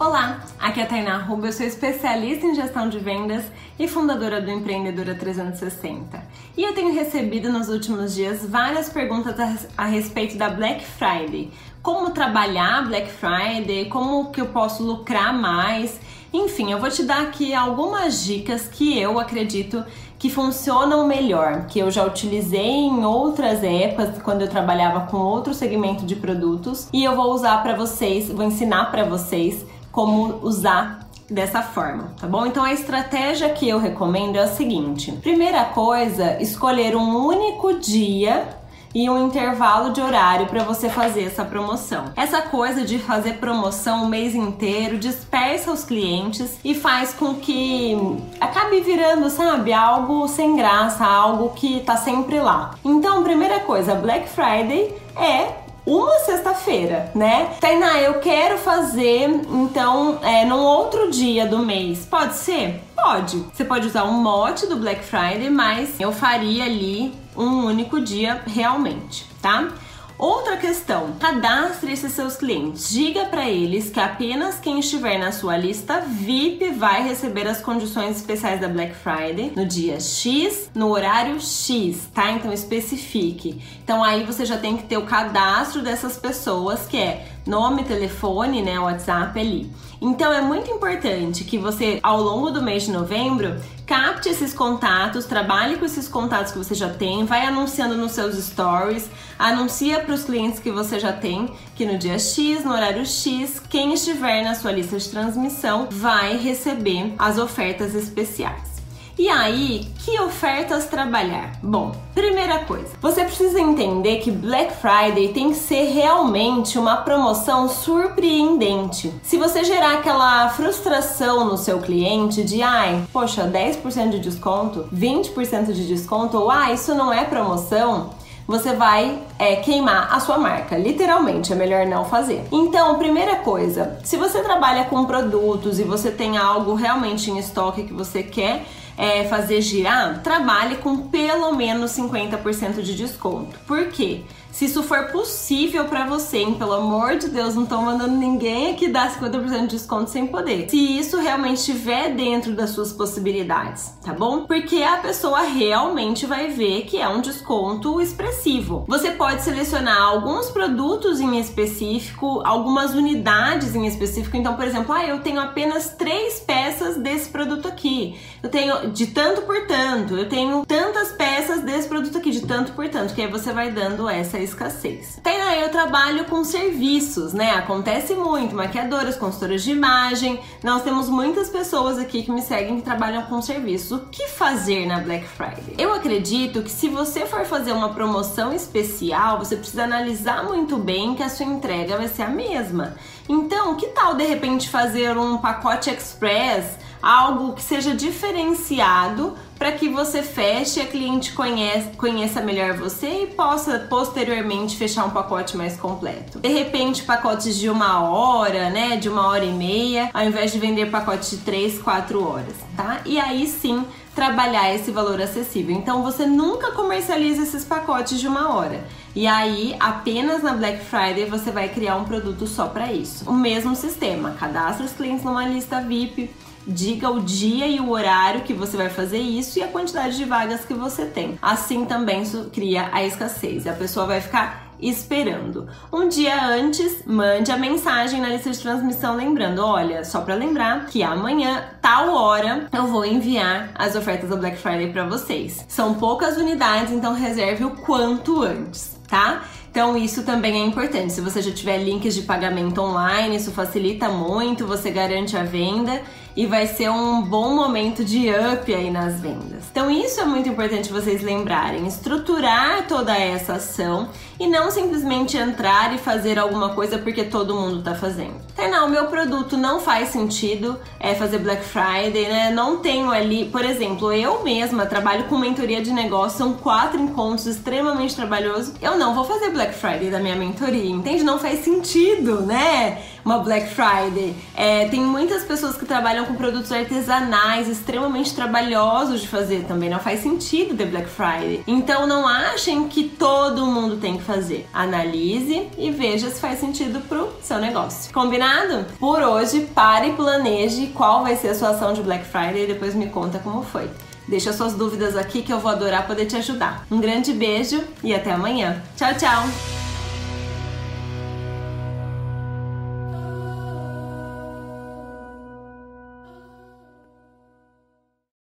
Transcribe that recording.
Olá, aqui é a Tainá Ruba, eu sou especialista em gestão de vendas e fundadora do Empreendedora 360. E eu tenho recebido nos últimos dias várias perguntas a respeito da Black Friday. Como trabalhar Black Friday, como que eu posso lucrar mais. Enfim, eu vou te dar aqui algumas dicas que eu acredito que funcionam melhor, que eu já utilizei em outras épocas quando eu trabalhava com outro segmento de produtos e eu vou usar para vocês, vou ensinar para vocês como usar dessa forma, tá bom? Então a estratégia que eu recomendo é a seguinte: primeira coisa, escolher um único dia e um intervalo de horário para você fazer essa promoção. Essa coisa de fazer promoção o mês inteiro dispersa os clientes e faz com que acabe virando, sabe, algo sem graça, algo que tá sempre lá. Então, primeira coisa, Black Friday é uma sexta-feira, né? Tainá, eu quero fazer então é, num outro dia do mês. Pode ser? Pode. Você pode usar um mote do Black Friday, mas eu faria ali um único dia realmente, tá? Outra questão: cadastre esses seus clientes. Diga para eles que apenas quem estiver na sua lista VIP vai receber as condições especiais da Black Friday no dia X, no horário X, tá? Então especifique. Então aí você já tem que ter o cadastro dessas pessoas, que é nome, telefone, né, WhatsApp ali. Então é muito importante que você, ao longo do mês de novembro, capte esses contatos, trabalhe com esses contatos que você já tem, vai anunciando nos seus stories, anuncia para os clientes que você já tem que no dia X, no horário X, quem estiver na sua lista de transmissão vai receber as ofertas especiais. E aí, que ofertas trabalhar? Bom, primeira coisa, você precisa entender que Black Friday tem que ser realmente uma promoção surpreendente. Se você gerar aquela frustração no seu cliente de ai, poxa, 10% de desconto, 20% de desconto, ou ah, isso não é promoção, você vai é, queimar a sua marca. Literalmente, é melhor não fazer. Então, primeira coisa, se você trabalha com produtos e você tem algo realmente em estoque que você quer é, fazer girar, trabalhe com pelo menos 50% de desconto. Por quê? Se isso for possível para você, hein? pelo amor de Deus, não tô mandando ninguém aqui dar 50% de desconto sem poder. Se isso realmente estiver dentro das suas possibilidades, tá bom? Porque a pessoa realmente vai ver que é um desconto expressivo. Você pode selecionar alguns produtos em específico, algumas unidades em específico. Então, por exemplo, ah, eu tenho apenas três peças produto Eu tenho de tanto por tanto. Eu tenho tantas peças desse produto aqui, de tanto por tanto. Que aí você vai dando essa escassez. Tem aí eu trabalho com serviços, né? Acontece muito, maquiadoras, consultoras de imagem. Nós temos muitas pessoas aqui que me seguem que trabalham com serviços. O que fazer na Black Friday? Eu acredito que se você for fazer uma promoção especial, você precisa analisar muito bem que a sua entrega vai ser a mesma. Então, que tal de repente fazer um pacote express, algo que seja diferenciado para que você feche a cliente conhece, conheça melhor você e possa posteriormente fechar um pacote mais completo. De repente, pacotes de uma hora, né, de uma hora e meia, ao invés de vender pacotes de três, quatro horas, tá? E aí sim trabalhar esse valor acessível. Então você nunca comercializa esses pacotes de uma hora. E aí, apenas na Black Friday você vai criar um produto só para isso. O mesmo sistema, cadastra os clientes numa lista VIP diga o dia e o horário que você vai fazer isso e a quantidade de vagas que você tem. Assim também isso cria a escassez. A pessoa vai ficar esperando. Um dia antes, mande a mensagem na lista de transmissão lembrando, olha, só para lembrar que amanhã, tal hora, eu vou enviar as ofertas da Black Friday para vocês. São poucas unidades, então reserve o quanto antes, tá? Então isso também é importante. Se você já tiver links de pagamento online, isso facilita muito, você garante a venda e vai ser um bom momento de up aí nas vendas. Então isso é muito importante vocês lembrarem, estruturar toda essa ação e não simplesmente entrar e fazer alguma coisa porque todo mundo tá fazendo. Tainá, o meu produto não faz sentido é fazer Black Friday, né? Não tenho ali, por exemplo, eu mesma trabalho com mentoria de negócio, são quatro encontros extremamente trabalhosos. Eu não vou fazer Black Friday da minha mentoria, entende? Não faz sentido, né? Uma Black Friday. É, tem muitas pessoas que trabalham trabalham com produtos artesanais extremamente trabalhosos de fazer. Também não faz sentido ter Black Friday. Então não achem que todo mundo tem que fazer. Analise e veja se faz sentido pro seu negócio. Combinado? Por hoje, pare e planeje qual vai ser a sua ação de Black Friday e depois me conta como foi. Deixa suas dúvidas aqui que eu vou adorar poder te ajudar. Um grande beijo e até amanhã. Tchau, tchau!